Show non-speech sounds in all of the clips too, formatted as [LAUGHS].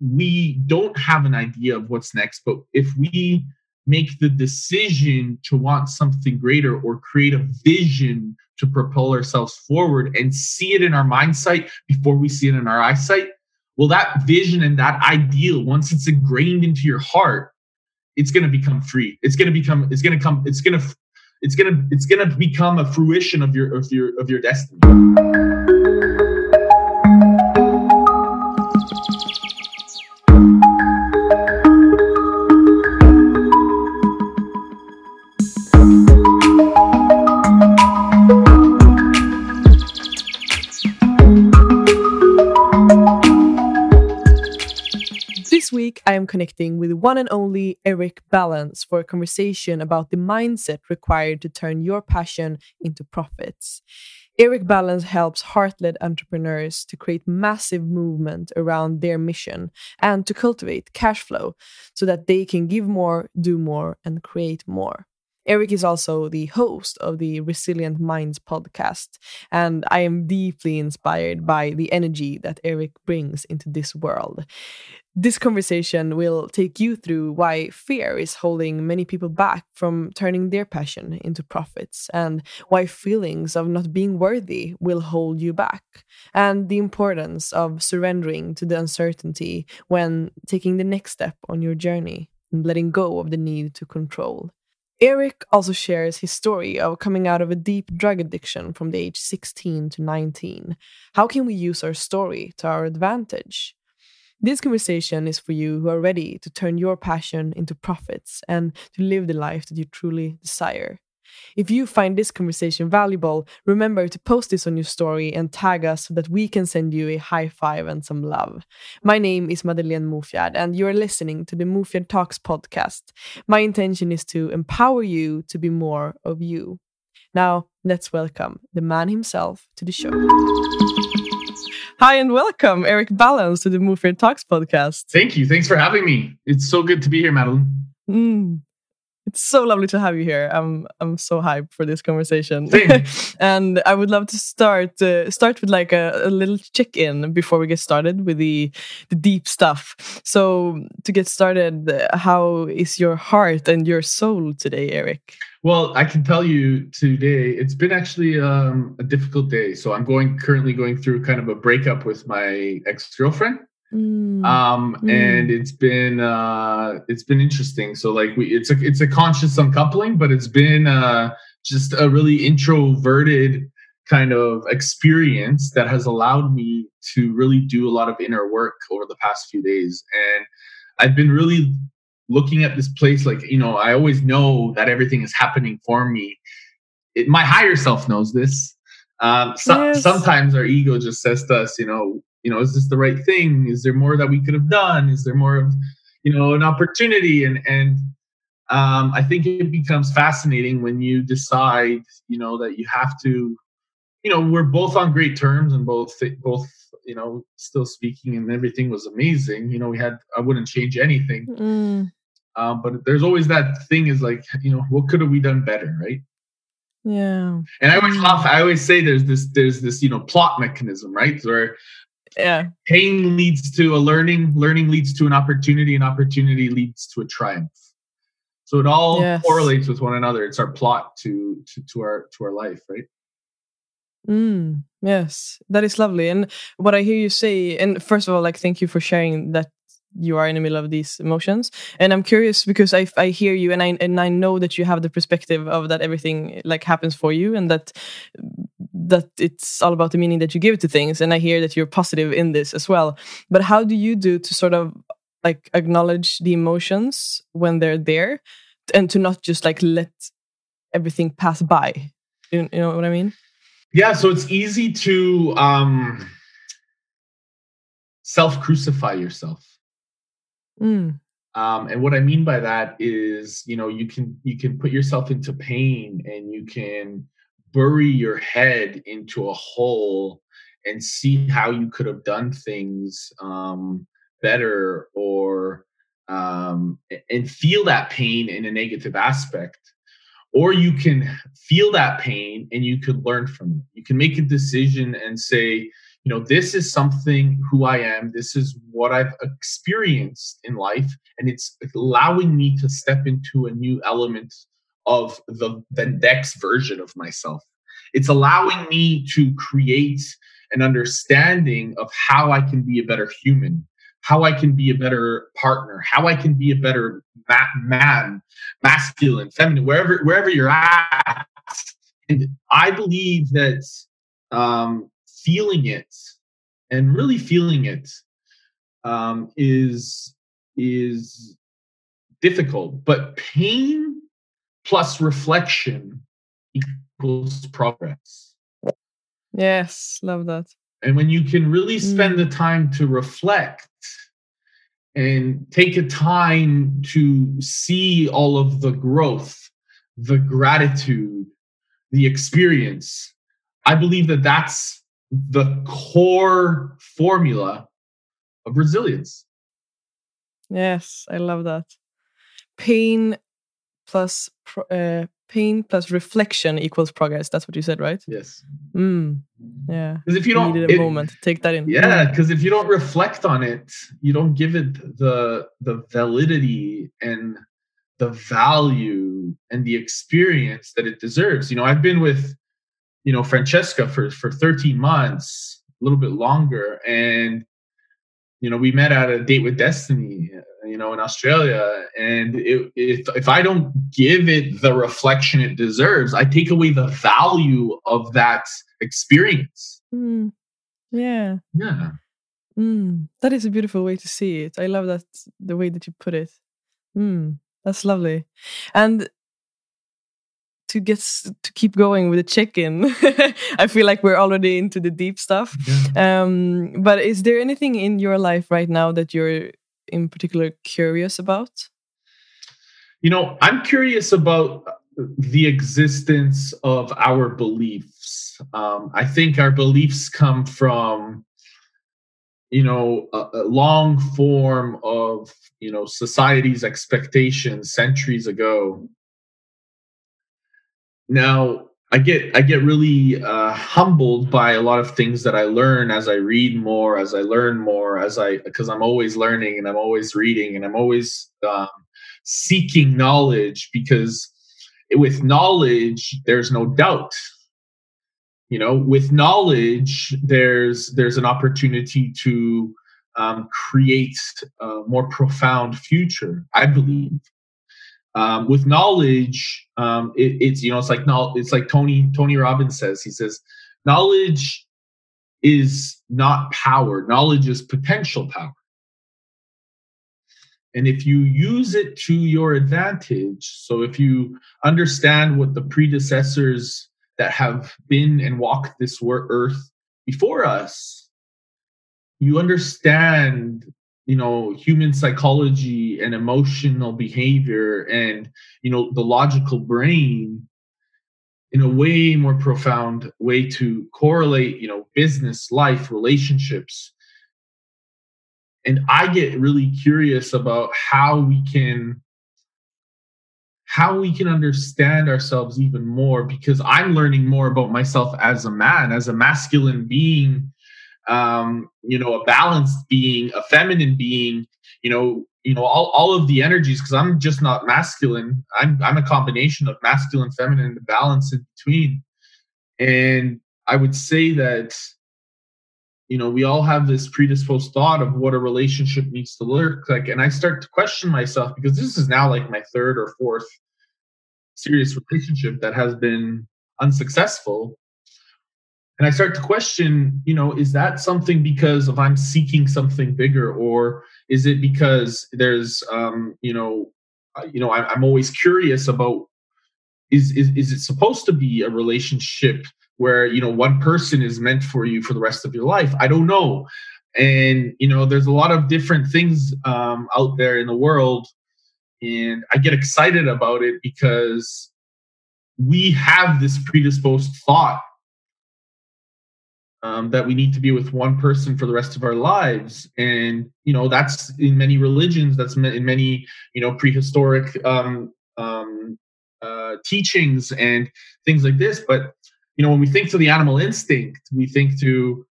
we don't have an idea of what's next, but if we make the decision to want something greater or create a vision to propel ourselves forward and see it in our mind sight before we see it in our eyesight, well, that vision and that ideal, once it's ingrained into your heart, it's going to become free. It's going to become, it's going to come, it's going to, it's going to, it's going to become a fruition of your, of your, of your destiny. I am connecting with one and only Eric Balance for a conversation about the mindset required to turn your passion into profits. Eric Balance helps heart led entrepreneurs to create massive movement around their mission and to cultivate cash flow so that they can give more, do more, and create more. Eric is also the host of the Resilient Minds podcast, and I am deeply inspired by the energy that Eric brings into this world. This conversation will take you through why fear is holding many people back from turning their passion into profits, and why feelings of not being worthy will hold you back, and the importance of surrendering to the uncertainty when taking the next step on your journey and letting go of the need to control. Eric also shares his story of coming out of a deep drug addiction from the age 16 to 19. How can we use our story to our advantage? This conversation is for you who are ready to turn your passion into profits and to live the life that you truly desire. If you find this conversation valuable, remember to post this on your story and tag us so that we can send you a high five and some love. My name is Madeleine Mofjard, and you are listening to the Mofjard Talks podcast. My intention is to empower you to be more of you. Now, let's welcome the man himself to the show. Hi and welcome, Eric Balance, to the Mofjard Talks podcast. Thank you. Thanks for having me. It's so good to be here, Madeline. Mm. It's so lovely to have you here. I'm I'm so hyped for this conversation, [LAUGHS] and I would love to start uh, start with like a, a little check in before we get started with the the deep stuff. So to get started, how is your heart and your soul today, Eric? Well, I can tell you today it's been actually um, a difficult day. So I'm going currently going through kind of a breakup with my ex girlfriend. Mm. Um, mm. and it's been uh, it's been interesting. So like we it's a it's a conscious uncoupling, but it's been uh, just a really introverted kind of experience that has allowed me to really do a lot of inner work over the past few days. And I've been really looking at this place like you know i always know that everything is happening for me it, my higher self knows this um, so, yes. sometimes our ego just says to us you know you know is this the right thing is there more that we could have done is there more of you know an opportunity and and um, i think it becomes fascinating when you decide you know that you have to you know we're both on great terms and both both you know still speaking and everything was amazing you know we had i wouldn't change anything mm. Um, but there's always that thing is like, you know, what could have we done better, right? Yeah. And I always laugh. I always say there's this there's this you know plot mechanism, right? Where yeah, pain leads to a learning, learning leads to an opportunity, and opportunity leads to a triumph. So it all yes. correlates with one another. It's our plot to to to our to our life, right? Mm, yes, that is lovely. And what I hear you say, and first of all, like, thank you for sharing that you are in the middle of these emotions and i'm curious because i i hear you and i and i know that you have the perspective of that everything like happens for you and that that it's all about the meaning that you give to things and i hear that you're positive in this as well. But how do you do to sort of like acknowledge the emotions when they're there and to not just like let everything pass by? You, you know what i mean? Yeah so it's easy to um self crucify yourself. Mm. Um, and what I mean by that is, you know, you can you can put yourself into pain and you can bury your head into a hole and see how you could have done things um, better or um, and feel that pain in a negative aspect. Or you can feel that pain and you could learn from it. You can make a decision and say you know this is something who i am. This is what i've experienced in life and it's allowing me to step into a new element of the, the next version of myself. It's allowing me to create an understanding of how i can be a better human how i can be a better partner how i can be a better ma- man masculine feminine wherever wherever you're at. And i believe that um, feeling it and really feeling it um, is is difficult but pain plus reflection equals progress yes love that and when you can really spend mm. the time to reflect and take a time to see all of the growth the gratitude the experience i believe that that's the core formula of resilience. Yes, I love that. Pain plus uh, pain plus reflection equals progress. That's what you said, right? Yes. Mm. Yeah. Because if you don't, needed a it, moment, take that in. Yeah, because if you don't reflect on it, you don't give it the the validity and the value and the experience that it deserves. You know, I've been with you know Francesca for for 13 months, a little bit longer, and you know we met at a date with Destiny, you know, in Australia, and it, if if I don't give it the reflection it deserves, I take away the value of that experience. Mm. Yeah. Yeah. Mm. That is a beautiful way to see it. I love that the way that you put it. Mm. That's lovely. And to get to keep going with the check-in [LAUGHS] i feel like we're already into the deep stuff. Yeah. um, but is there anything in your life right now that you're in particular curious about? You know i'm curious about the existence of our beliefs. Um, i think our beliefs come from you know a, a long form of you know society's expectations centuries ago now, I get I get really uh, humbled by a lot of things that I learn as I read more, as I learn more, as I because I'm always learning and I'm always reading and I'm always um, seeking knowledge because with knowledge there's no doubt. You know, with knowledge there's there's an opportunity to um, create a more profound future. I believe. Um, with knowledge, um, it, it's you know it's like it's like Tony Tony Robbins says. He says knowledge is not power. Knowledge is potential power. And if you use it to your advantage, so if you understand what the predecessors that have been and walked this earth before us, you understand you know human psychology and emotional behavior and you know the logical brain in a way more profound way to correlate you know business life relationships. And i get really curious about how we can how we can understand ourselves even more because i'm learning more about myself as a man as a masculine being um, you know, a balanced being, a feminine being, you know, you know, all, all of the energies, because I'm just not masculine. I'm I'm a combination of masculine, feminine, the balance in between. And I would say that, you know, we all have this predisposed thought of what a relationship needs to look like. And I start to question myself because this is now like my third or fourth serious relationship that has been unsuccessful and i start to question you know is that something because of i'm seeking something bigger or is it because there's um you know uh, you know I, am always curious about is, is is it supposed to be a relationship where you know one person is meant for you for the rest of your life? I don't know. And you know there's a lot of different things um, out there in the world and i get excited about it because we have this predisposed thought um, that we need to be with one person for the rest of our lives. And you know that's in many religions that's in many you know prehistoric um, um, uh, teachings and things like this. But you know when we think to the animal instinct we think to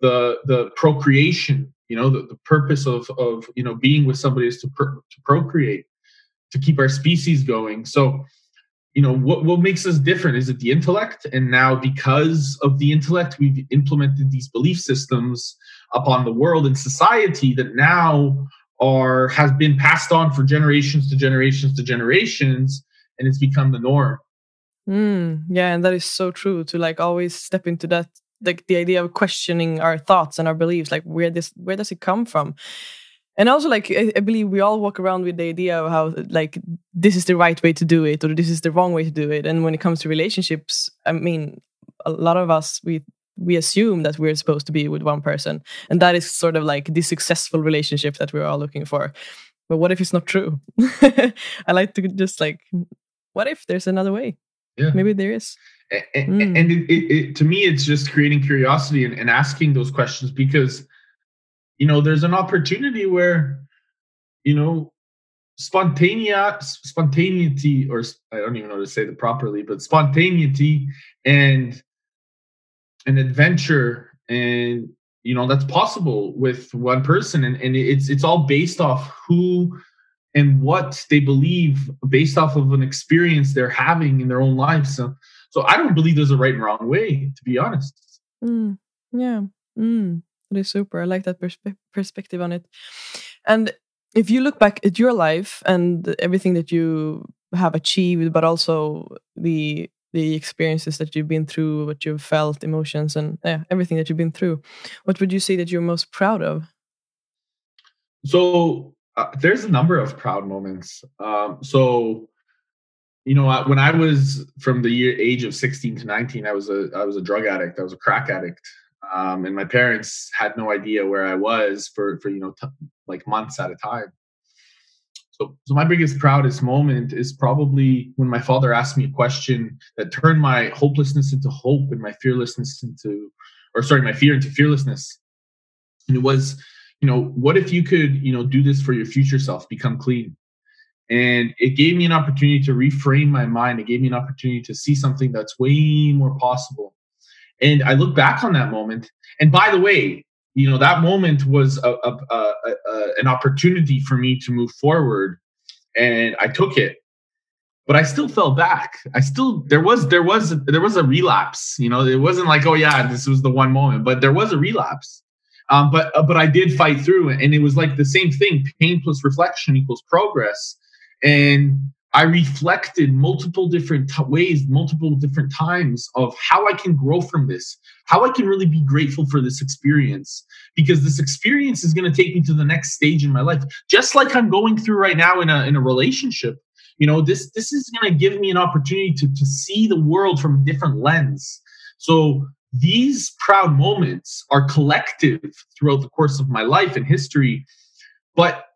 the the procreation you know the, the purpose of of you know being with somebody is to, to procreate to keep our species going. So you know what what makes us different? Is it the intellect? And now because of the intellect we've implemented these belief systems upon the world and society that now are has been passed on for generations to generations to generations and it's become the norm. Mm, yeah and that is so true to like always step into that like the idea of questioning our thoughts and our beliefs like where this where does it come from and also like I, I, believe we all walk around with the idea of how like this is the right way to do it or this is the wrong way to do it. And when it comes to relationships i mean a lot of us we we assume that we're supposed to be with one person. And that is sort of like the successful relationship that we're all looking for. But what if it's not true? [LAUGHS] I like to just like what if there's another way? Yeah. Maybe there is. And, mm. and it, it, it, to me it's just creating curiosity and, and asking those questions because you know there's an opportunity where you know spontaneous spontaneity or i don't even know how to say it properly but spontaneity and an adventure and you know that's possible with one person. And, and it's it's all based off who and what they believe based off of an experience they're having in their own lives. So so i don't believe there's a right and wrong way to be honest. Mm, yeah. Mm, that is super i like that perspe- perspective on it and if you look back at your life and everything that you have achieved but also the the experiences that you've been through, what you've felt, emotions, and yeah, everything that you've been through. What would you say that you're most proud of? So uh, there's a number of proud moments. Um, so you know, when I was from the year, age of 16 to 19, I was a I was a drug addict. I was a crack addict, um, and my parents had no idea where I was for for you know t- like months at a time. So, so my biggest proudest moment is probably when my father asked me a question that turned my hopelessness into hope and my fearlessness into, or sorry, my fear into fearlessness. And it was, you know, what if you could, you know, do this for your future self, become clean? And it gave me an opportunity to reframe my mind. It gave me an opportunity to see something that's way more possible. And I look back on that moment. And by the way, you know that moment was a, a, a, an opportunity for me to move forward and i took it. But i still fell back. I still there was there was there was a relapse you know? It wasn't like oh yeah this was the one moment but there was a relapse. Um, but uh, but i did fight through and it was like the same thing pain plus reflection equals progress. And I reflected multiple different t- ways, multiple different times of how I can grow from this, how I can really be grateful for this experience, because this experience is going to take me to the next stage in my life, just like I'm going through right now in a in a relationship. You know, this this is going to give me an opportunity to to see the world from a different lens. So these proud moments are collective throughout the course of my life and history, but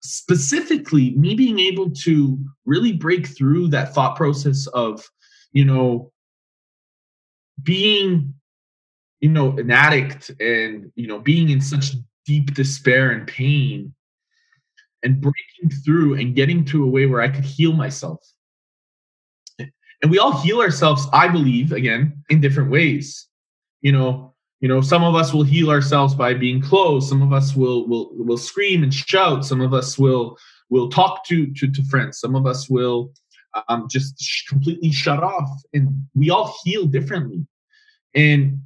specifically me being able to really break through that thought process of you know being you know an addict and you know being in such deep despair and pain and breaking through and getting to a way where i could heal myself. And we all heal ourselves i believe again in different ways. You know you know some of us will heal ourselves by being close. Some of us will will will scream and shout. Some of us will will talk to to, to friends. Some of us will um, just sh- completely shut off. And we all heal differently. And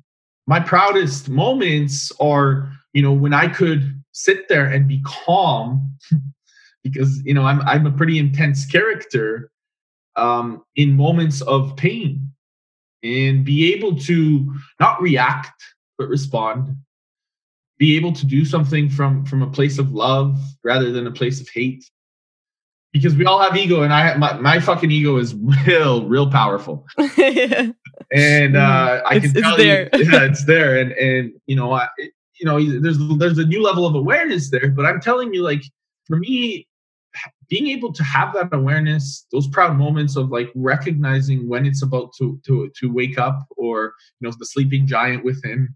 my proudest moments are you know when i could sit there and be calm [LAUGHS] because you know i'm i'm a pretty intense character um in moments of pain and be able to not react but respond. Be able to do something from from a place of love rather than a place of hate. Because we all have ego and i my, my fucking ego is real real powerful. [LAUGHS] And uh i it's, can tell you [LAUGHS] yeah it's there. [LAUGHS] And and you know I, you know there's there's a new level of awareness there but i'm telling you like for me being able to have that awareness those proud moments of like recognizing when it's about to to to wake up or you know the sleeping giant within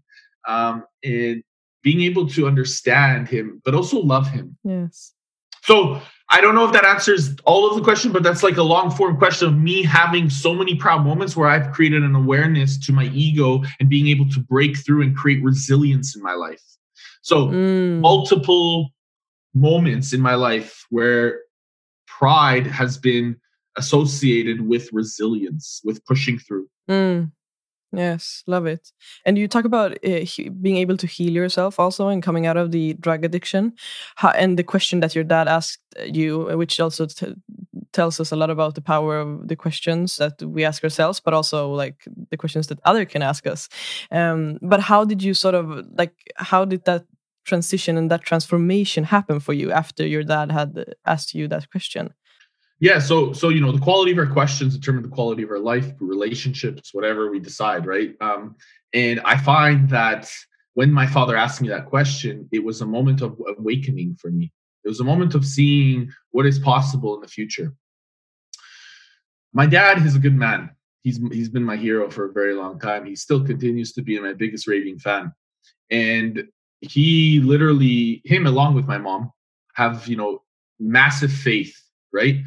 um, and being able to understand him, but also love him. Yes. So I don't know if that answers all of the question, but that's like a long form question of me having so many proud moments where I've created an awareness to my ego and being able to break through and create resilience in my life. So, mm. multiple moments in my life where pride has been associated with resilience, with pushing through. Mm. Yes, love it. And you talk about uh, being able to heal yourself also and coming out of the drug addiction. How, and the question that your dad asked you, which also tells us a lot about the power of the questions that we ask ourselves, but also like the questions that other can ask us. Um, but how did you sort of like, how did that transition and that transformation happen for you after your dad had asked you that question? Yeah, so so you know the quality of our questions determine the quality of our life, relationships, whatever we decide, right? Um, and I find that when my father asked me that question, it was a moment of awakening for me. It was a moment of seeing what is possible in the future. My dad is a good man. He's he's been my hero for a very long time. He still continues to be my biggest raving fan. And he literally, him along with my mom, have you know massive faith, right?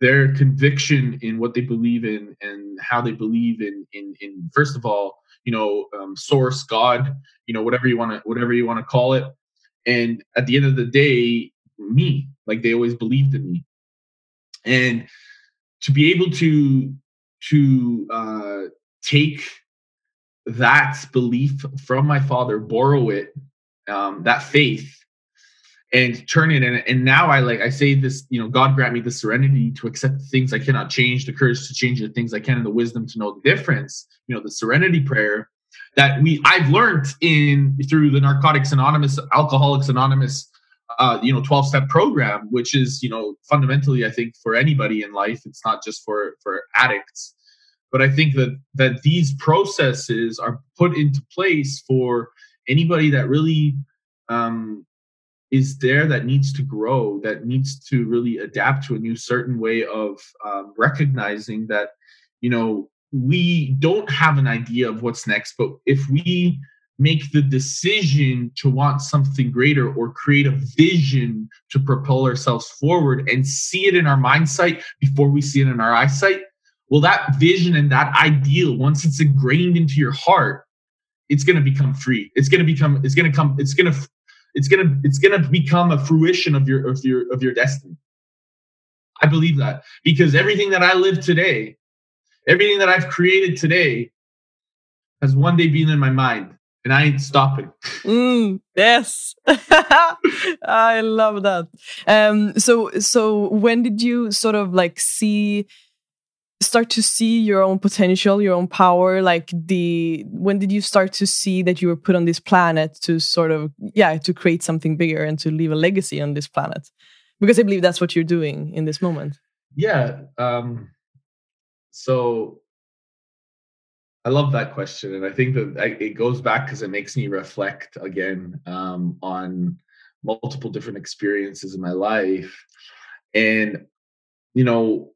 Their conviction in what they believe in and how they believe in in in first of all you know um, source god you know whatever you want to whatever you want to call it. And at the end of the day me like they always believed in me. And to be able to to uh take that belief from my father borrow it um that faith and turn it and, and now i like i say this you know god grant me the serenity to accept the things i cannot change the courage to change the things i can and the wisdom to know the difference you know the serenity prayer that we i've learned in through the narcotics anonymous alcoholics anonymous uh, you know 12 step program which is you know fundamentally i think for anybody in life. It's not just for for addicts. But i think that that these processes are put into place for anybody that really um, is there that needs to grow, that needs to really adapt to a new certain way of um, recognizing that, you know, we don't have an idea of what's next, but if we make the decision to want something greater or create a vision to propel ourselves forward and see it in our mindset before we see it in our eyesight, well, that vision and that ideal, once it's ingrained into your heart, it's going to become free. It's going to become, it's going to come, it's going to it's gonna it's gonna become a fruition of your of your of your destiny. I believe that because everything that I live today, everything that I've created today, has one day been in my mind, and I ain't stopping. Mm, yes, [LAUGHS] I love that. Um, so so when did you sort of like see? Start to see your own potential your own power like the when did you start to see that you were put on this planet to sort of yeah to create something bigger and to leave a legacy on this planet? Because i believe that's what you're doing in this moment. Yeah um so i love that question and i think that it goes back because it makes me reflect again um on multiple different experiences in my life. And you know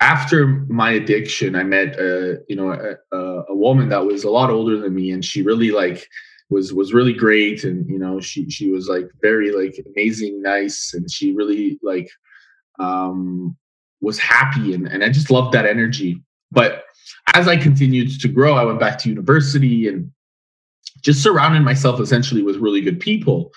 after my addiction, I met a you know a, a, woman that was a lot older than me, and she really like was was really great, and you know she she was like very like amazing, nice, and she really like um was happy, and and I just loved that energy. But as I continued to grow, I went back to university and just surrounded myself essentially with really good people.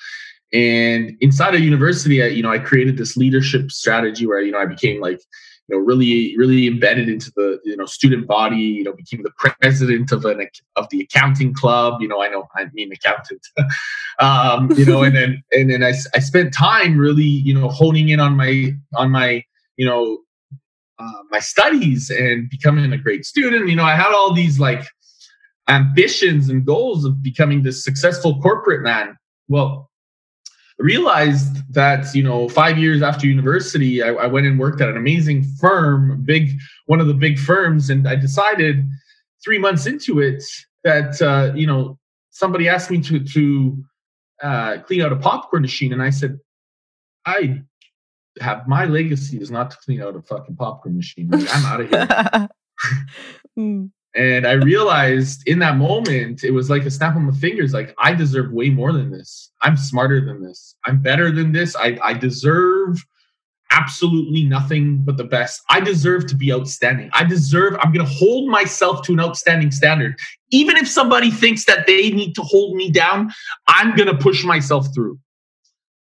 And inside of university, I, you know, I created this leadership strategy where, you know, I became like you know, really, really embedded into the, you know, student body, you know, became the president of an, of the accounting club, you know, I know, I mean, accountant, [LAUGHS] um, you know, and then, and then I, I spent time really, you know, honing in on my, on my, you know, uh, my studies and becoming a great student. You know, I had all these like ambitions and goals of becoming this successful corporate man. Well, realized that you know five years after university I, I, went and worked at an amazing firm big one of the big firms and i decided three months into it that uh, you know somebody asked me to to uh, clean out a popcorn machine and i said i have my legacy is not to clean out a fucking popcorn machine i'm out of here [LAUGHS] hmm. And I realized in that moment, it was like a snap on the fingers. Like I deserve way more than this. I'm smarter than this. I'm better than this. I, I deserve absolutely nothing but the best. I deserve to be outstanding. I deserve, I'm going to hold myself to an outstanding standard. Even if somebody thinks that they need to hold me down, I'm going to push myself through.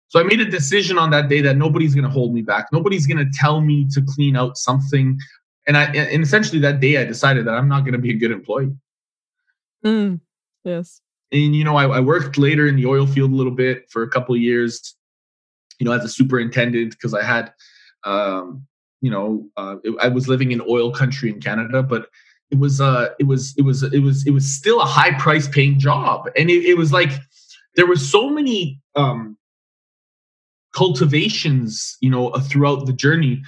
So I made a decision on that day that nobody's going to hold me back. Nobody's going to tell me to clean out something. And I, and essentially that day I decided that I'm not going to be a good employee. Mm, yes. And, you know, I, I worked later in the oil field a little bit for a couple of years you know, as a superintendent because I had, um, you know, uh, it, I was living in oil country in Canada, but it was, uh, it was, it was, it was, it was still a high price paying job, and it, it was like there were so many um, cultivations, you know, uh, throughout the journey.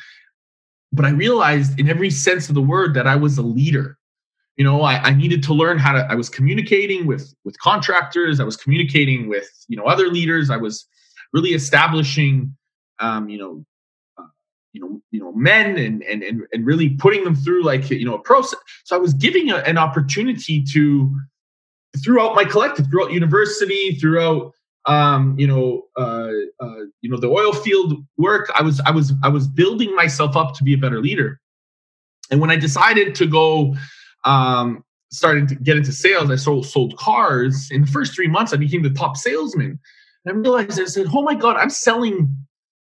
But I realized, in every sense of the word, that I was a leader you know I, I, needed to learn how to i was communicating with with contractors i was communicating with you know other leaders i was really establishing, um, you know, uh, you know, you know, men and and and and really putting them through like you know a process. So I was giving a, an opportunity to throughout my collective, throughout university, throughout um, you know, uh, uh, you know, the oil field work. I was I was I was building myself up to be a better leader. And when I decided to go um, starting to get into sales, I sold sold cars. In the first three months, I became the top salesman. And I realized I said, oh my God, I'm selling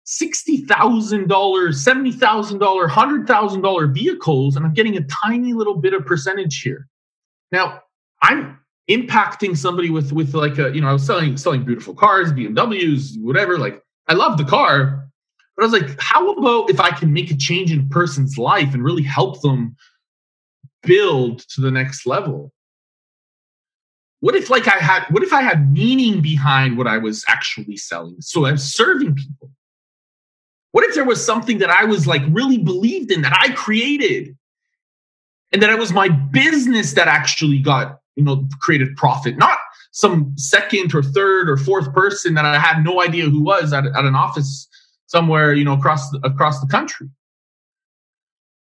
$60,000, $70,000, $100,000 vehicles, and I'm getting a tiny little bit of percentage here. Now, I'm impacting somebody with with like a, you know, I was selling selling beautiful cars, BMWs, whatever. Like I love the car, but I was like, how about if I can make a change in a person's life and really help them build to the next level? what if like i had what if i had meaning behind what i was actually selling so i'm serving people what if there was something that i was like really believed in that i created and that it was my business that actually got you know created profit not some second or third or fourth person that i had no idea who was at, at an office somewhere you know across the, across the country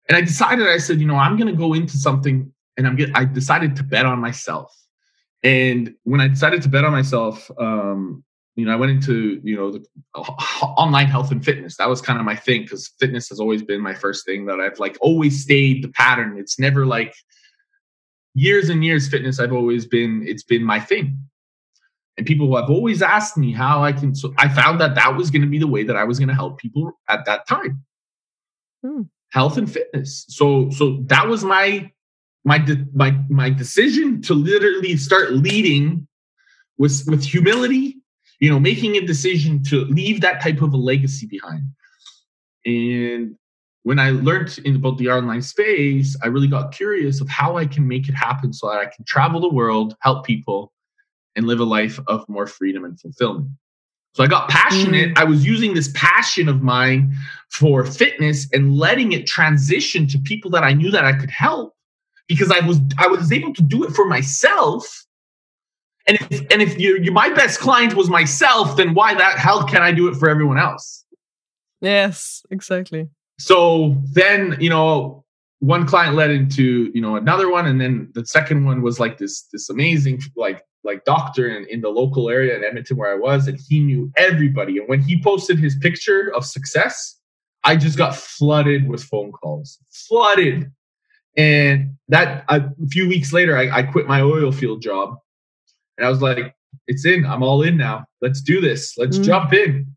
and i decided i said you know i'm going to go into something and i'm get, i decided to bet on myself and when I decided to bet on myself, um, you know, I went into you know the online health and fitness. That was kind of my thing because fitness has always been my first thing that I've like always stayed the pattern. It's never like years and years fitness. I've always been it's been my thing. And people have always asked me how I can. So I found that that was going to be the way that I was going to help people at that time. Hmm. Health and fitness. So so that was my my de- my my decision to literally start leading with with humility you know making a decision to leave that type of a legacy behind and when i learned in, about the online space i really got curious of how i can make it happen so that i can travel the world help people and live a life of more freedom and fulfillment so I got passionate. Mm. I was using this passion of mine for fitness and letting it transition to people that I knew that I could help because I was I was able to do it for myself. And if and if you, you my best client was myself, then why that hell can I do it for everyone else? Yes, exactly. So then, you know, one client led into, you know, another one. And then the second one was like this, this amazing like like doctor in, in the local area in Edmonton where I was, and he knew everybody. And when he posted his picture of success, I just got flooded with phone calls. Flooded and that a few weeks later, I, I quit my oil field job, and I was like, "It's in. I'm all in now. Let's do this. Let's mm. jump in."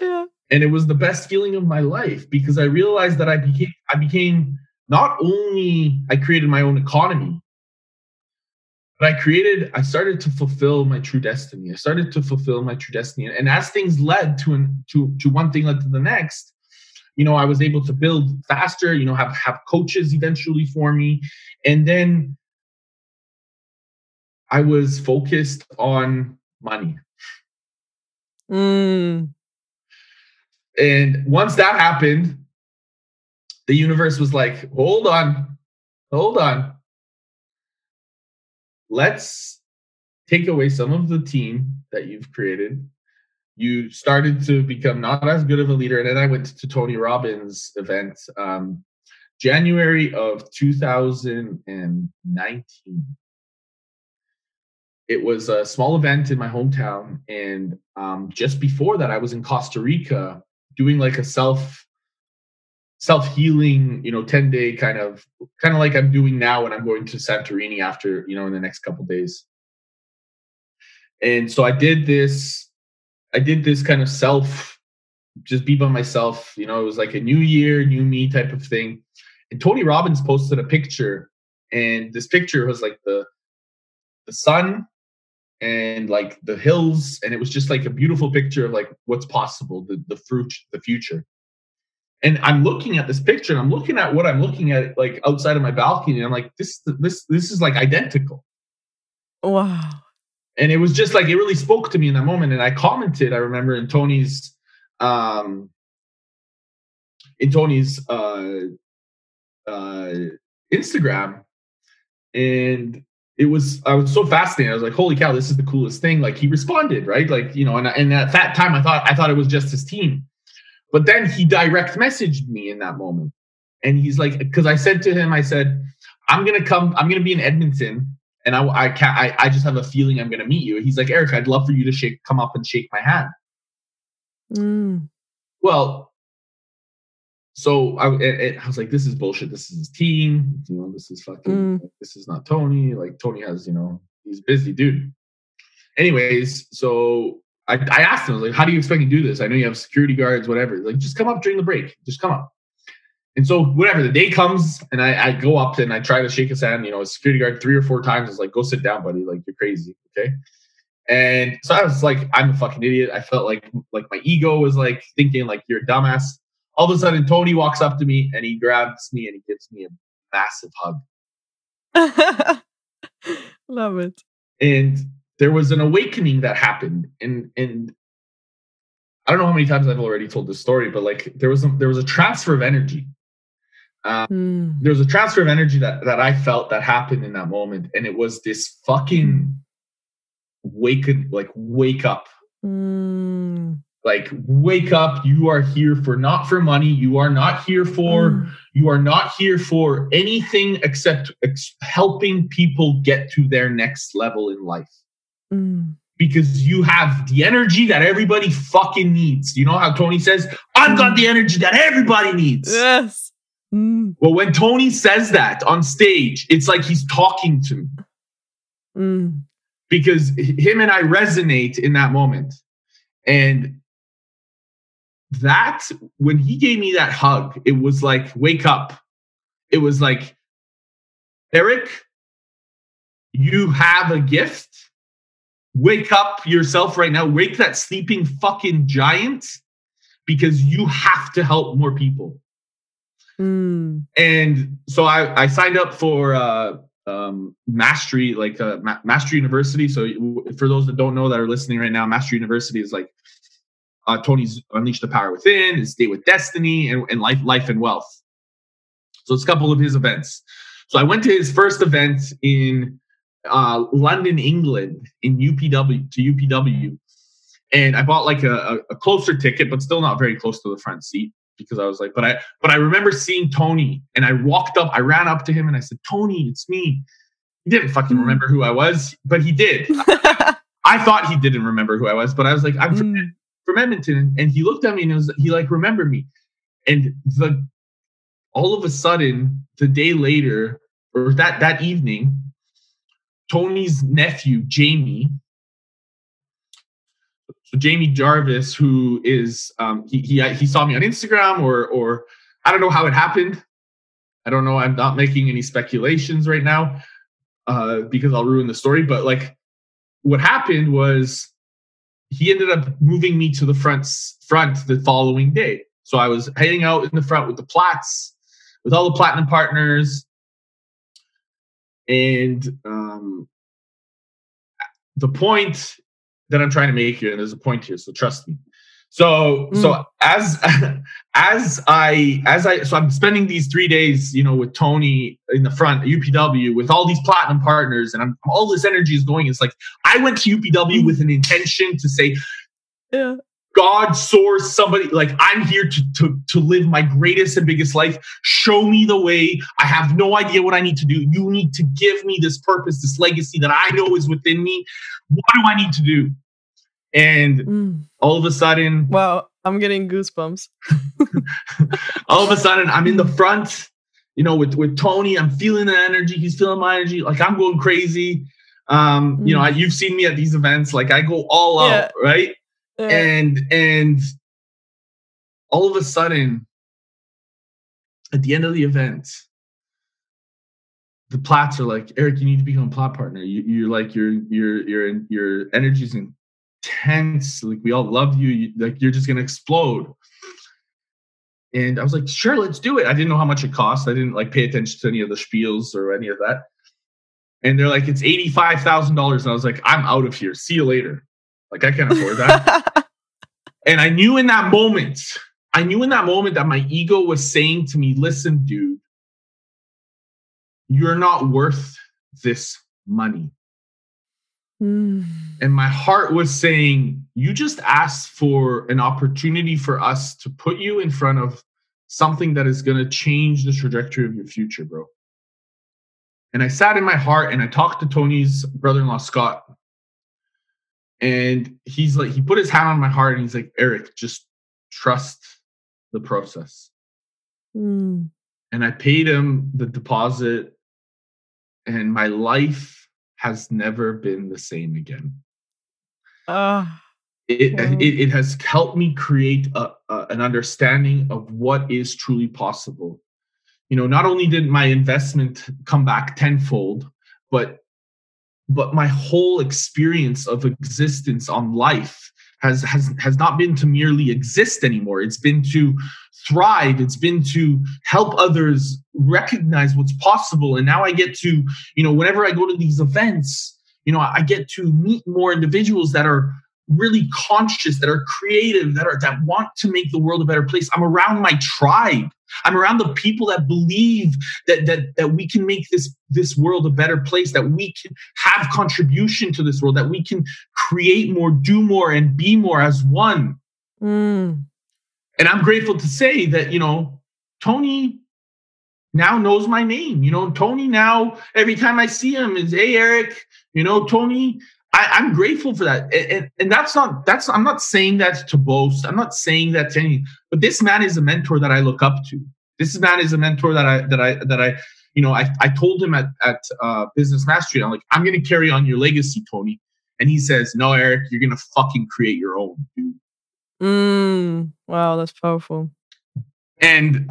Yeah. And it was the best feeling of my life because I realized that I became I became not only I created my own economy, but I created, I started to fulfill my true destiny. I started to fulfill my true destiny. And as things led to an, to, to one thing led to the next, you know, I was able to build faster, you know, have have coaches eventually for me. And then I was focused on money. Mm. And once that happened, the universe was like, hold on, hold on. Let's take away some of the team that you've created you started to become not as good of a leader. And then I went to Tony Robbins' event, um, January of 2019. It was a small event in my hometown. And um, just before that, I was in Costa Rica doing like a self self healing, you know, 10 day kind of kind of like I'm doing now when I'm going to Santorini after, you know, in the next couple days. And so I did this I did this kind of self just be by myself, you know, it was like a new year, new me type of thing. And Tony Robbins posted a picture and this picture was like the the sun and like the hills and it was just like a beautiful picture of like what's possible the the fruit the future and I'm looking at this picture and I'm looking at what I'm looking at like outside of my balcony and I'm like this this this is like identical. Wow. And it was just like it really spoke to me in that moment and I commented I remember in Tony's um in Tony's uh uh Instagram and it was I was so fascinated. I was like, "Holy cow, this is the coolest thing!" Like he responded, right? Like you know, and and at that time, I thought I thought it was just his team, but then he direct messaged me in that moment. And he's like, because I said to him, I said, I'm gonna come, I'm gonna be in Edmonton, and I I can't I, I just have a feeling I'm gonna meet you. He's like, Eric, I'd love for you to shake come up and shake my hand. Mm. Well, so I, it, I was like, this is bullshit. This is his team. You know, this is fucking. Mm. This is not Tony. Like Tony has, you know, he's busy dude. Anyways, so I, I asked him, like, how do you expect me to do this? I know you have security guards, whatever. Like, just come up during the break. Just come up. And so, whatever, the day comes and I, I go up and I try to shake his hand. You know, a security guard three or four times is like, go sit down, buddy. Like, you're crazy. Okay. And so I was like, I'm a fucking idiot. I felt like like my ego was like thinking like you're a dumbass. All of a sudden, Tony walks up to me and he grabs me and he gives me a massive hug. [LAUGHS] Love it. And there was an awakening that happened and and I don't know how many times I've already told this story, but like there was a, there was a transfer of energy. Um, mm. There was a transfer of energy that that I felt that happened in that moment, and it was this fucking wake like wake up, mm. Like wake up. You are here for not for money. You are not here for mm. you are not here for anything except ex- helping people get to their next level in life. Mm. Because you have the energy that everybody fucking needs. You know how Tony says, I've got the energy that everybody needs. Yes. Mm. Well, when Tony says that on stage, it's like he's talking to me. Mm. Because him and I resonate in that moment. And that, when he gave me that hug, it was like, wake up. It was like, Eric, you have a gift wake up yourself right now. Wake that sleeping fucking giant because you have to help more people. Mm. And so I, I signed up for uh, um, Mastery, like uh, Ma- Mastery University. So for those that don't know that are listening right now, Mastery University is like uh, Tony's Unleash the Power Within, his Date with Destiny, and, and Life, Life and Wealth. So it's a couple of his events. So I went to his first event in uh, London, England, in UPW to UPW, and I bought like a, a, closer ticket, but still not very close to the front seat because I was like, but I but I remember seeing Tony, and I walked up, I ran up to him, and I said, Tony, it's me. He didn't fucking hmm. remember who I was, but he did. [LAUGHS] I thought he didn't remember who I was, but I was like, I'm mm. From Edmonton, and he looked at me and was, he like remembered me, and the all of a sudden the day later or that that evening Tony's nephew, Jamie. So Jamie Jarvis, who is um, he, he he saw me on Instagram, or or I don't know how it happened. I don't know. I'm not making any speculations right now uh, because I'll ruin the story. But like, what happened was he ended up moving me to the front front the following day. So I was hanging out in the front with the Plats, with all the platinum partners, and um, the point that I'm trying to make here, and there's a point here, so trust me. So mm. so as [LAUGHS] as I as I so I'm spending these three days, you know, with Tony in the front, UPW, with all these platinum partners, and I'm all this energy is going. It's like I went to UPW with an intention to say, yeah. God source somebody like I'm here to, to to live my greatest and biggest life. Show me the way. I have no idea what I need to do. You need to give me this purpose, this legacy that I know is within me. What do I need to do? And mm. all of a sudden, well, I'm getting goosebumps. [LAUGHS] all of a sudden, I'm in the front, you know, with with Tony. I'm feeling the energy. He's feeling my energy. Like I'm going crazy. Um, mm. you know, mm. I, you've seen me at these events. Like I go all yeah. out, right? Yeah. And and all of a sudden, at the end of the event, the plats are like, Eric, you need to become a plat partner. You, are like you're you're in your your energy's intense. Like we all love you. you. Like you're just gonna explode. And I was like, sure, let's do it. I didn't know how much it cost. I didn't like pay attention to any of the spiels or any of that. And they're like, it's eighty-five thousand dollars. And I was like, I'm out of here. See you later. Like I can't afford that. [LAUGHS] and I knew in that moment, I knew in that moment that my ego was saying to me, listen, dude, you're not worth this money. Mm. And my heart was saying, You just asked for an opportunity for us to put you in front of something that is going to change the trajectory of your future, bro. And I sat in my heart and I talked to Tony's brother in law, Scott. And he's like, he put his hand on my heart and he's like, Eric, just trust the process. Mm. And I paid him the deposit, and my life has never been the same again. Uh, it, it, it, has helped me create a, a, an understanding of what is truly possible. You know, not only did my investment come back tenfold, but but my whole experience of existence on life has has has not been to merely exist anymore. It's been to thrive. It's been to help others recognize what's possible. And now I get to, you know, whenever I go to these events, you know, I get to meet more individuals that are really conscious, that are creative, that are that want to make the world a better place. I'm around my tribe. I'm around the people that believe that that that we can make this this world a better place, that we can have contribution to this world, that we can create more, do more, and be more as one. Mm and I'm grateful to say that, you know, Tony now knows my name. You know, Tony now, every time I see him is, hey, Eric, you know, Tony, I, am grateful for that. And, and, that's not, that's, I'm not saying that to boast. I'm not saying that to any, but this man is a mentor that I look up to. This man is a mentor that I, that I, that I, you know, I, I told him at, at uh, Business Mastery, I'm like, I'm going to carry on your legacy, Tony. And he says, no, Eric, you're going to fucking create your own, dude. Mm, wow, that's powerful. And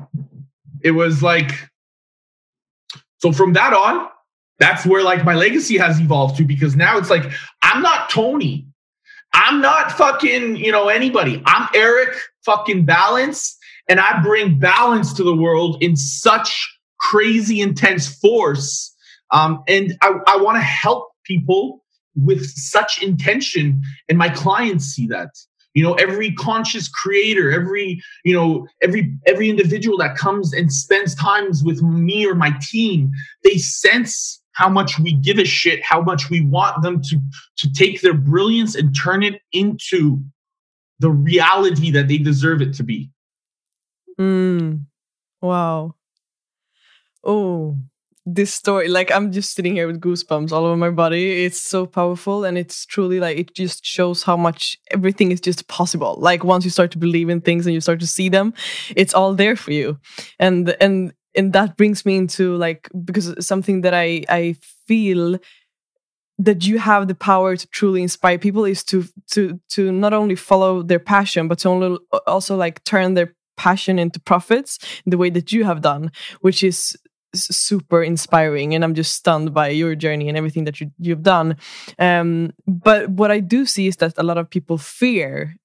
it was like, so from that on, that's where like my legacy has evolved to because now it's like, I'm not Tony. I'm not fucking, you know, anybody. I'm Eric fucking Balance. And I bring balance to the world in such crazy intense force. Um, and I, I want to help people with such intention. And my clients see that you know every conscious creator every you know every every individual that comes and spends times with me or my team they sense how much we give a shit how much we want them to to take their brilliance and turn it into the reality that they deserve it to be. Mm. wow. Oh this story like i'm just sitting here with goosebumps all over my body. It's so powerful and it's truly like it just shows how much everything is just possible. Like once you start to believe in things and you start to see them it's all there for you. And and and that brings me into like because something that i i feel that you have the power to truly inspire people is to to to not only follow their passion but to only, also like turn their passion into profits the way that you have done which is super inspiring and i'm just stunned by your journey and everything that you, you've done. Um, but what i do see is that a lot of people fear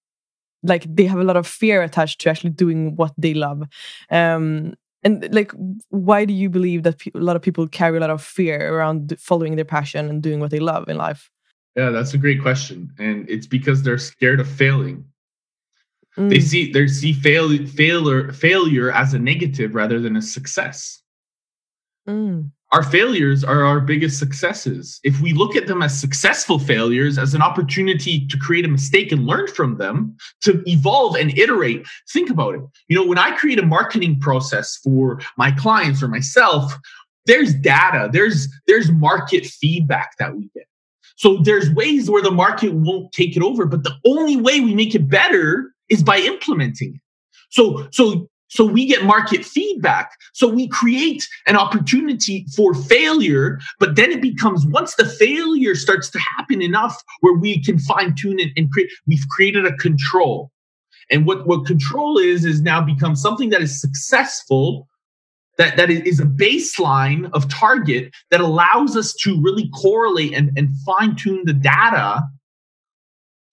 like they have a lot of fear attached to actually doing what they love. Um, and like why do you believe that a lot of people carry a lot of fear around following their passion and doing what they love in life yeah that's a great question and it's because they're scared of failing mm. they see they see fail, failure failure as a negative rather than a success Mm. Our failures are our biggest successes. If we look at them as successful failures, as an opportunity to create a mistake and learn from them, to evolve and iterate, think about it. You know, when I create a marketing process for my clients or myself, there's data, there's there's market feedback that we get. So there's ways where the market won't take it over, but the only way we make it better is by implementing it. So, so, so we get market feedback. So we create an opportunity for failure, but then it becomes once the failure starts to happen enough where we can fine tune it and create, we've created a control. And what, what control is, is now become something that is successful that, that is a baseline of target that allows us to really correlate and, and fine tune the data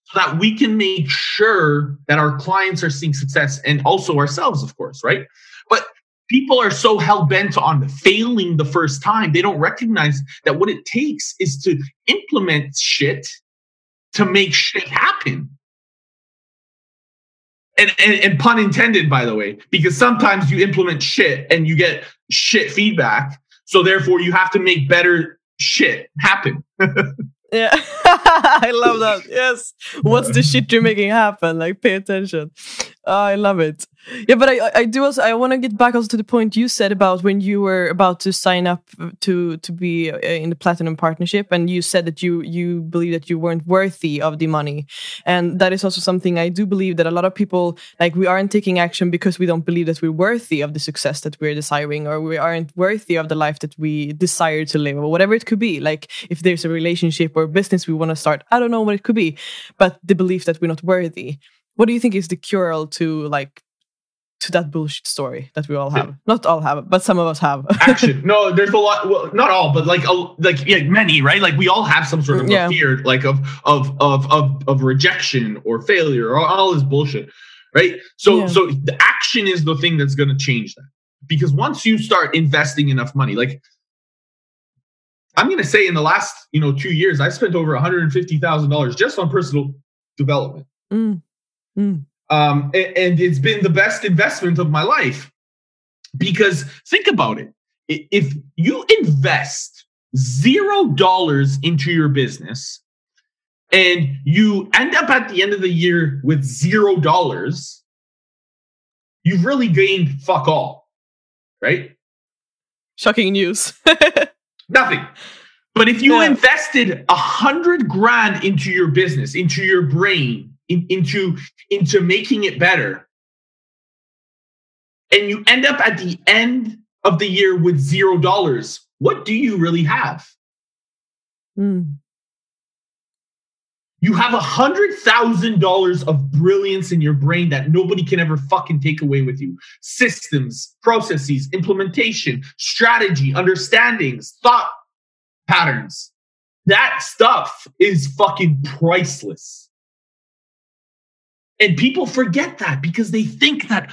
so that we can make sure that our clients are seeing success and also ourselves, of course, right? But people are so hell bent on failing the first time, they don't recognize that what it takes is to implement shit to make shit happen and, and, and pun intended, by the way, because sometimes you implement shit and you get shit feedback. So therefore, you have to make better shit happen. [LAUGHS] yeah, [LAUGHS] I love that. Yes, what's the shit you're making happen? Like, pay attention. Oh, I love it. Yeah, but I I do also I want to get back also to the point you said about when you were about to sign up to to be uh, in the platinum partnership, and you said that you you believe that you weren't worthy of the money, and that is also something I do believe that a lot of people like we aren't taking action because we don't believe that we're worthy of the success that we're desiring, or we aren't worthy of the life that we desire to live, or whatever it could be. Like if there's a relationship or business we want to start, I don't know what it could be, but the belief that we're not worthy. What do you think is the cure to like to that bullshit story that we all have. Yeah. Not all have, but some of us have. Action. [LAUGHS] No, there's a lot. Well, not all, but like a, like yeah, many, right? Like we all have some sort of yeah. fear, like of of of of of rejection or failure or all this bullshit, right? So yeah. so the action is the thing that's going to change that because once you start investing enough money, like I'm going to say in the last you know two years, I spent over 150 thousand dollars just on personal development. Mm. Mm. Um, and, and it's been the best investment of my life because think about it. If you invest zero dollars into your business and you end up at the end of the year with zero dollars, you've really gained fuck all, right? Shocking news. [LAUGHS] Nothing. But if you yeah. invested a hundred grand into your business, into your brain, in, into into making it better. And you end up at the end of the year with zero dollars. What do you really have? Mm. you have a hundred thousand dollars of brilliance in your brain that nobody can ever fucking take away with you. Systems processes implementation strategy understandings thought patterns. That stuff is fucking priceless and people forget that because they think that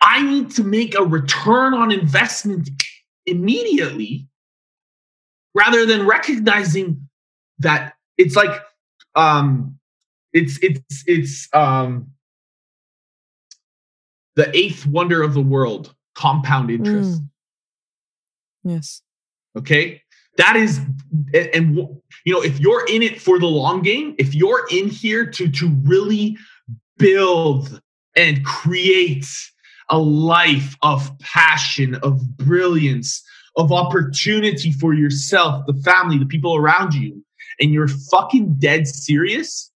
I need to make a return on investment immediately rather than recognizing that it's like um it's it's it's um the eighth wonder of the world compound interest. Mm. yes. Okay? That is and you know if you're in it for the long game if you're in here to to really build and create a life of passion, of brilliance, of opportunity for yourself, the family, the people around you, and you're fucking dead serious,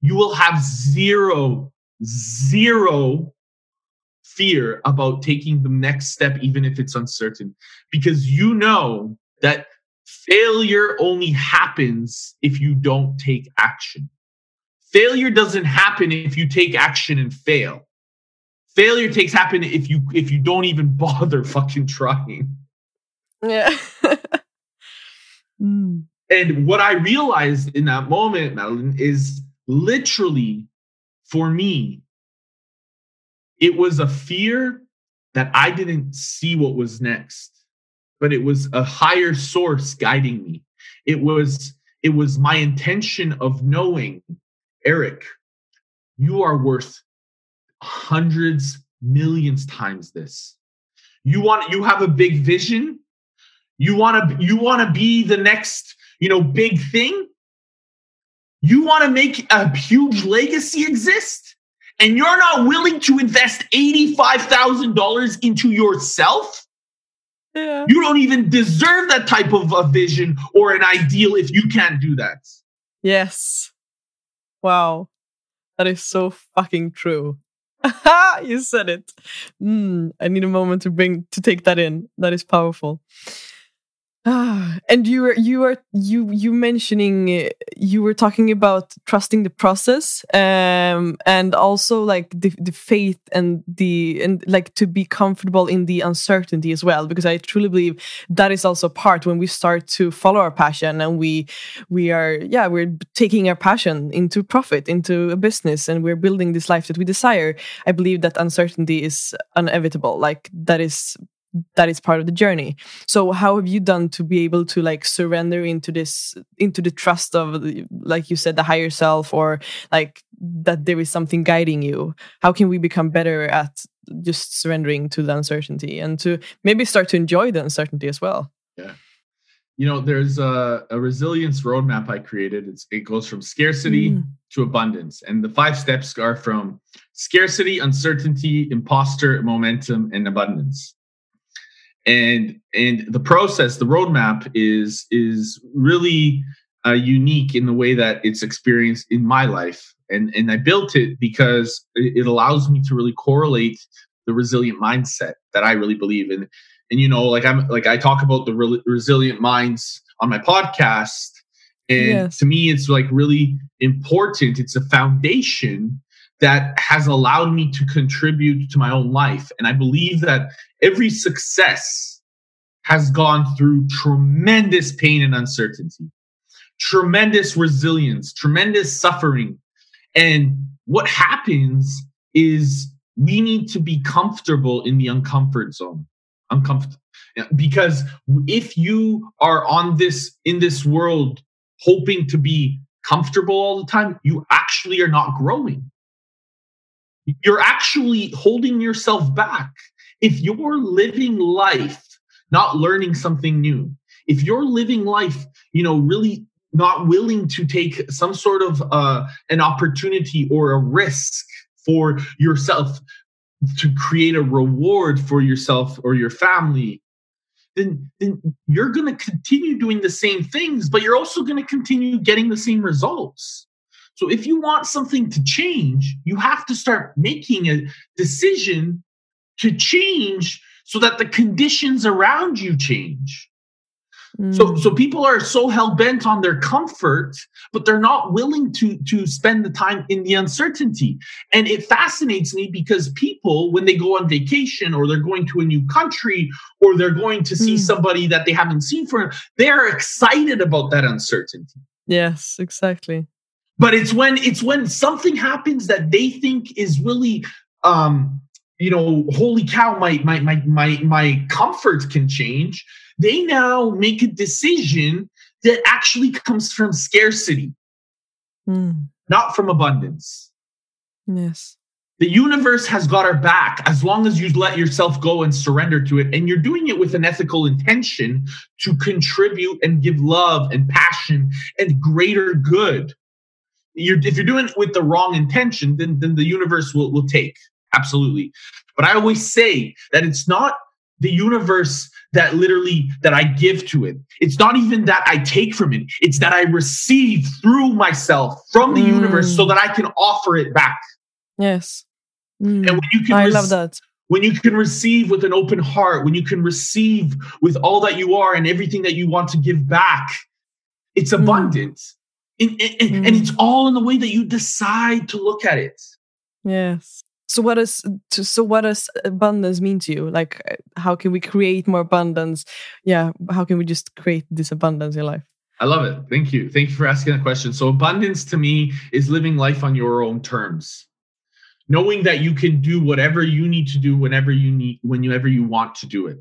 you will have zero, zero fear about taking the next step, even if it's uncertain, because you know that failure only happens if you don't take action. Failure doesn't happen if you take action and fail. Failure takes happen if you if you don't even [LAUGHS] bother fucking trying. Yeah. [LAUGHS] mm. And what I realized in that moment, Madeline, is literally for me, it was a fear that I didn't see what was next, but it was a higher source guiding me. It was it was my intention of knowing Eric, you are worth hundreds, millions times this. You want you have a big vision. You want to you want to be the next, you know, big thing. You want to make a huge legacy exist and you're not willing to invest $85,000 into yourself? Yeah. You don't even deserve that type of a vision or an ideal if you can't do that. Yes. Wow. That is so fucking true. [LAUGHS] you said it. Mm, I need a moment to bring to take that in. That is powerful. [SIGHS] And you were you were you you mentioning you were talking about trusting the process um and also like the, the faith and the and like to be comfortable in the uncertainty as well because i truly believe that is also part when we start to follow our passion and we we are yeah we're taking our passion into profit into a business and we're building this life that we desire. I believe that uncertainty is inevitable like that is that is part of the journey. So how have you done to be able to like surrender into this into the trust of like you said the higher self or like that there is something guiding you? How can we become better at just surrendering to the uncertainty and to maybe start to enjoy the uncertainty as well? Yeah. You know there's a, a resilience roadmap i created. It's, it goes from scarcity mm. to abundance. And the five steps are from scarcity uncertainty imposter momentum and abundance and and the process the roadmap is is really uh, unique in the way that it's experienced in my life. And and i built it because it allows me to really correlate the resilient mindset that i really believe in. And you know like i'm like i talk about the re- resilient minds on my podcast and yes. to me it's like really important. It's a foundation that has allowed me to contribute to my own life. And I believe that every success has gone through tremendous pain and uncertainty, tremendous resilience, tremendous suffering. And what happens is we need to be comfortable in the uncomfort zone. Uncomfortable. Because if you are on this in this world hoping to be comfortable all the time, you actually are not growing you're actually holding yourself back. If you're living life not learning something new, if you're living life, you know, really not willing to take some sort of uh, an opportunity or a risk for yourself to create a reward for yourself or your family, then, then you're going to continue doing the same things, but you're also going to continue getting the same results. So if you want something to change, you have to start making a decision to change so that the conditions around you change. Mm. So, so people are so hell bent on their comfort, but they're not willing to to spend the time in the uncertainty. And it fascinates me because people, when they go on vacation or they're going to a new country or they're going to see mm. somebody that they haven't seen for, they're excited about that uncertainty. Yes, exactly but it's when it's when something happens that they think is really um you know holy cow my my my my my comfort can change. They now make a decision that actually comes from scarcity mm. not from abundance. Yes. The universe has got our back as long as you let yourself go and surrender to it and you're doing it with an ethical intention to contribute and give love and passion and greater good you're if you're doing it with the wrong intention, then then the universe will will take absolutely. But I always say that it's not the universe that literally that I give to it. It's not even that I take from it. It's that I receive through myself from the mm. universe so that I can offer it back. Yes. Mm. And when you can I love that. When you can receive with an open heart, when you can receive with all that you are and everything that you want to give back, it's mm. Abundant. And, and, mm. and it's all in the way that you decide to look at it. Yes. So what does so what does abundance mean to you? Like uh, how can we create more abundance? Yeah, how can we just create this abundance in life? I love it. Thank you. Thank you for asking that question. So abundance to me is living life on your own terms. Knowing that you can do whatever you need to do whenever you need whenever you want to do it.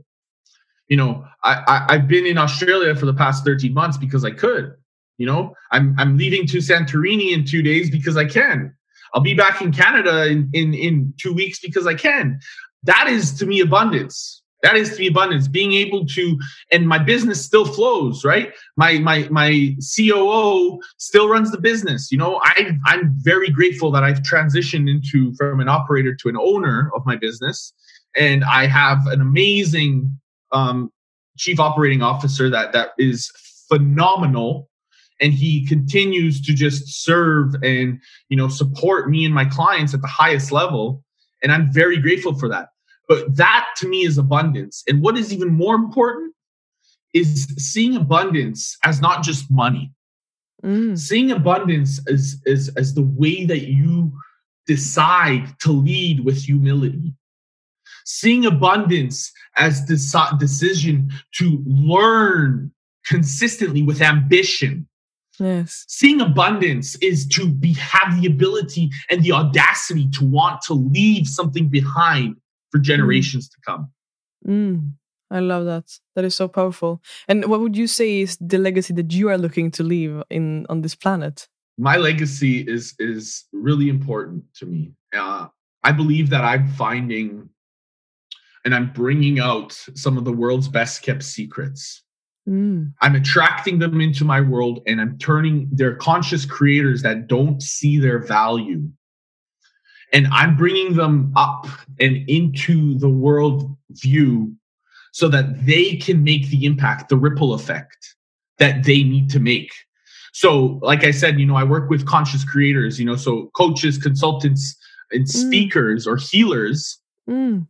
You know, I, I I've been in Australia for the past 13 months because I could. You know, I'm I'm leaving to Santorini in two days because I can. I'll be back in Canada in, in, in two weeks because I can. That is to me abundance. That is to me abundance. Being able to, and my business still flows, right? My my my COO still runs the business. You know, I I'm very grateful that I've transitioned into from an operator to an owner of my business, and I have an amazing um, chief operating officer that that is phenomenal and he continues to just serve and you know support me and my clients at the highest level. And i'm very grateful for that. But that to me is abundance. And what is even more important is seeing abundance as not just money. Mm. seeing abundance as, as as the way that you decide to lead with humility. Seeing abundance as this decision to learn consistently with ambition. Yes. Seeing abundance is to be have the ability and the audacity to want to leave something behind for generations mm. to come. Mm. I love that. That is so powerful. And what would you say is the legacy that you are looking to leave in on this planet? My legacy is is really important to me. Uh, I believe that I'm finding and I'm bringing out some of the world's best kept secrets. Mm. I'm attracting them into my world and I'm turning their conscious creators that don't see their value. And I'm bringing them up and into the world view so that they can make the impact, the ripple effect that they need to make. So, like I said, you know, I work with conscious creators, you know, so coaches, consultants, and mm. speakers mm. or healers. Mm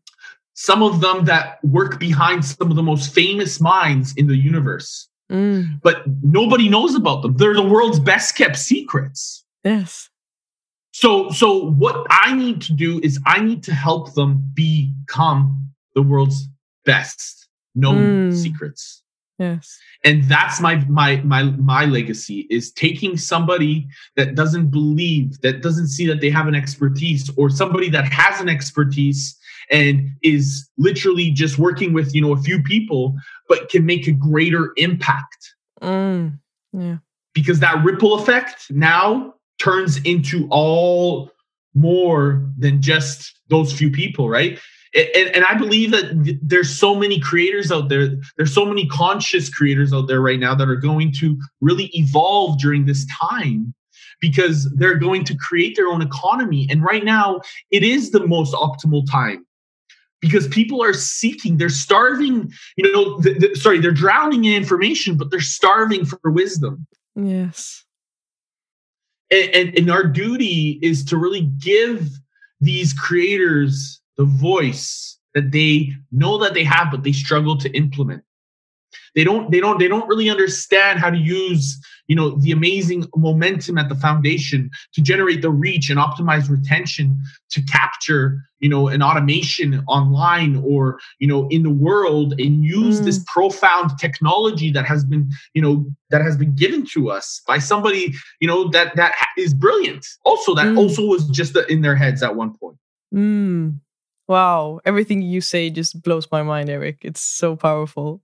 some of them that work behind some of the most famous minds in the universe. Mm. But nobody knows about them. They're the world's best kept secrets. Yes. So so what I need to do is I need to help them become the world's best known mm. secrets. Yes. And that's my my my my legacy is taking somebody that doesn't believe, that doesn't see that they have an expertise or somebody that has an expertise and is literally just working with, you know, a few people but can make a greater impact. Mm. Yeah. Because that ripple effect now turns into all more than just those few people, right? and, and, I believe that there's so many creators out there. There's so many conscious creators out there right now that are going to really evolve during this time because they're going to create their own economy. And right now, it is the most optimal time because people are seeking, they're starving, you know, th- th- sorry, they're drowning in information, but they're starving for wisdom. Yes. And, and, and our duty is to really give these creators the voice that they know that they have but they struggle to implement they don't they don't they don't really understand how to use you know the amazing momentum at the foundation to generate the reach and optimize retention to capture you know an automation online or you know in the world and use mm. this profound technology that has been you know that has been given to us by somebody you know that that is brilliant also that mm. also was just in their heads at one point mm. Wow, everything you say just blows my mind, Eric. It's so powerful.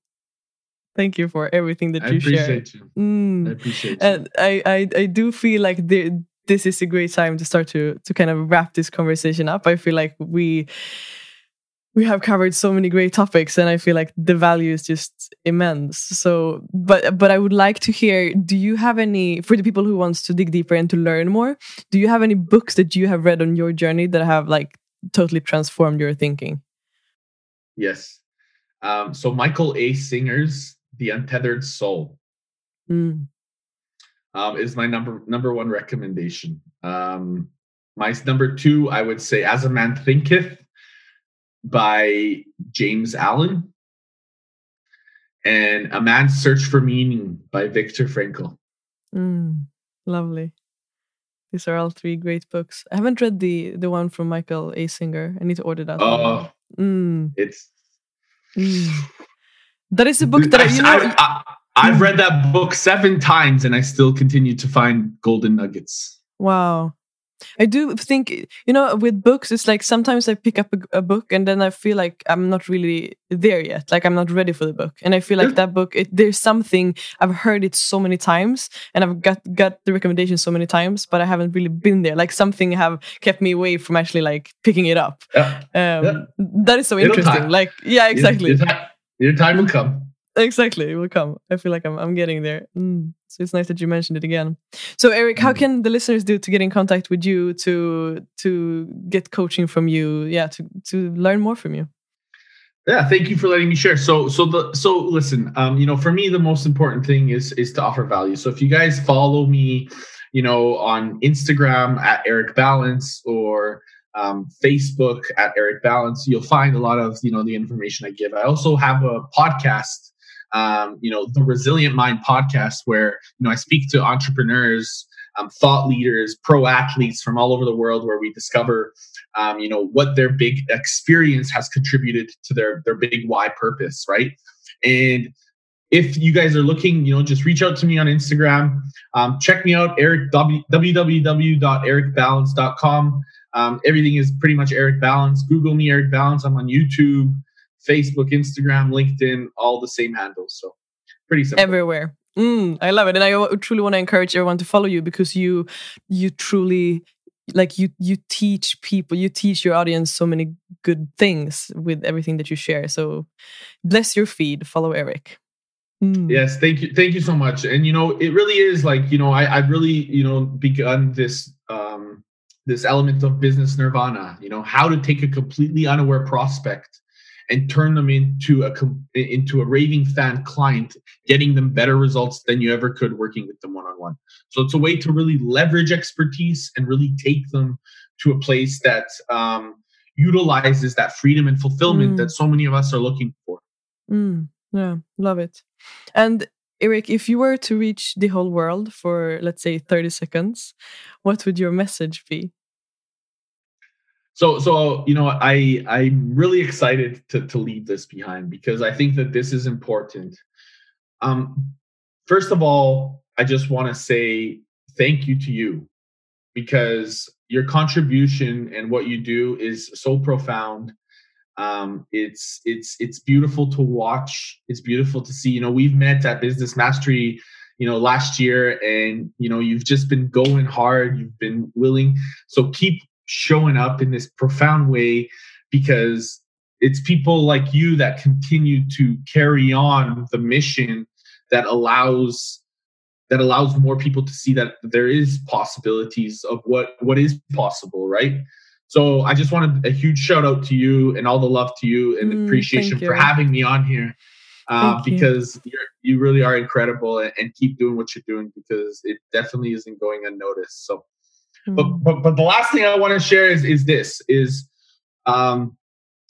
Thank you for everything that I you share. You. Mm. I appreciate you. And I, I, I do feel like this is a great time to start to to kind of wrap this conversation up. I feel like we we have covered so many great topics and i feel like the value is just immense so but but i would like to hear do you have any for the people who wants to dig deeper and to learn more do you have any books that you have read on your journey that have like totally transformed your thinking? Yes. Um, so Michael A. Singer's The Untethered Soul mm. um, is my number number one recommendation. Um, my number two, I would say, As a Man Thinketh by James Allen, and A Man's Search for Meaning by Viktor Frankl. Mm, lovely. These are all three great books. I haven't read the the one from Michael A. Singer. I need to order that. Oh, mm. it's mm. That is a book that I, you know. I, have read that book seven times, and I still continue to find golden nuggets. Wow, I do think, you know, with books, it's like sometimes I pick up a, a, book and then I feel like I'm not really there yet. Like I'm not ready for the book. And I feel like that book, it, there's something, I've heard it so many times and I've got, got the recommendation so many times, but I haven't really been there. Like something have kept me away from actually like picking it up. Yeah. Um, yeah. That is so interesting. Like, yeah, exactly. Your, time, will come. Exactly, it will come. I feel like I'm, I'm getting there. Mm. So it's nice that you mentioned it again. So Eric, how mm. can the listeners do to get in contact with you to to get coaching from you? Yeah, to to learn more from you. Yeah, thank you for letting me share. So, so the so listen, um, you know, for me, the most important thing is is to offer value. So, if you guys follow me, you know, on Instagram at Eric Balance or um, Facebook at Eric Balance, you'll find a lot of you know the information I give. I also have a podcast, um, you know, the Resilient Mind podcast, where you know I speak to entrepreneurs, um, thought leaders, pro athletes from all over the world, where we discover um, you know what their big experience has contributed to their their big why purpose right? And if you guys are looking you know just reach out to me on instagram. Um, check me out eric www.ericbalance.com um, everything is pretty much eric balance. Google me eric balance. I'm on youtube facebook instagram linkedin all the same handles. So pretty simple. Everywhere. Mm, I love it, and I truly want to encourage everyone to follow you because you you truly like you you teach people you teach your audience so many good things with everything that you share. So bless your feed. Follow eric. Mm. yes thank you thank you so much. And you know it really is like you know I, i've really you know begun this um this element of business nirvana you know how to take a completely unaware prospect and turn them into a into a raving fan client, getting them better results than you ever could working with them one on one. So it's a way to really leverage expertise and really take them to a place that um, utilizes that freedom and fulfillment mm. that so many of us are looking for. Mm. Yeah, love it. And Eric, if you were to reach the whole world for, let's say, 30 seconds, what would your message be? so so you know i i'm really excited to to leave this behind because i think that this is important um first of all i just want to say thank you to you because your contribution and what you do is so profound um it's it's it's beautiful to watch. It's beautiful to see. You know we've met at business mastery you know last year and you know you've just been going hard. You've been willing. So keep showing up in this profound way because it's people like you that continue to carry on the mission that allows that allows more people to see that there is possibilities of what what is possible right so i just wanted a huge shout out to you and all the love to you and mm, appreciation for having me on here uh, because you. you really are incredible and, and keep doing what you're doing because it definitely isn't going unnoticed so Mm. But, but but the last thing I want to share is is this is um,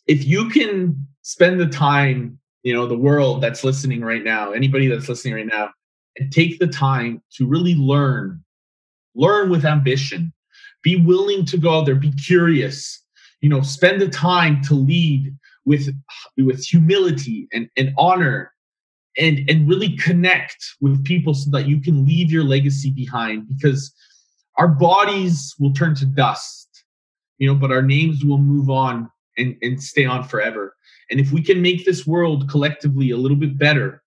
if you can spend the time, you know, the world that's listening right now, anybody that's listening right now, and take the time to really learn, learn with ambition, be willing to go out there, be curious, you know, spend the time to lead with with humility and, and honor and and really connect with people so that you can leave your legacy behind because our bodies will turn to dust, you know, but our names will move on and, and stay on forever. And if we can make this world collectively a little bit better,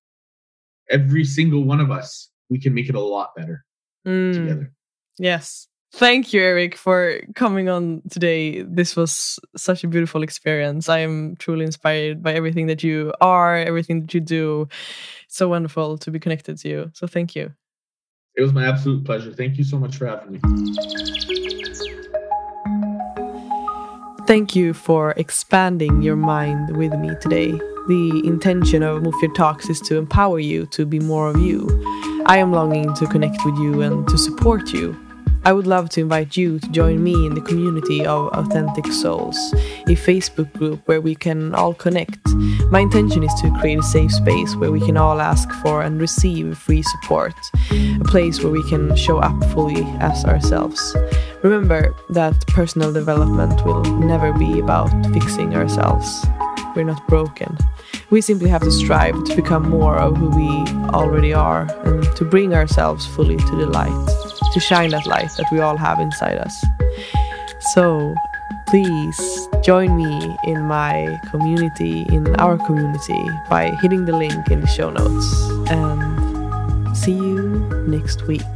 every single one of us, we can make it a lot better mm. together. Yes. Thank you, Eric, for coming on today. This was such a beautiful experience. I am truly inspired by everything that you are, everything that you do. so wonderful to be connected to you. So thank you. It was my absolute pleasure. Thank you so much for having me. Thank you for expanding your mind with me today. The intention of Move Your Talks is to empower you to be more of you. I am longing to connect with you and to support you I would love to invite you to join me in the community of Authentic Souls, a Facebook group where we can all connect. My intention is to create a safe space where we can all ask for and receive free support, a place where we can show up fully as ourselves. Remember that personal development will never be about fixing ourselves. We're not broken. We simply have to strive to become more of who we already are and to bring ourselves fully to the light to shine that light that we all have inside us. So please join me in my community, in our community, by hitting the link in the show notes. And see you next week.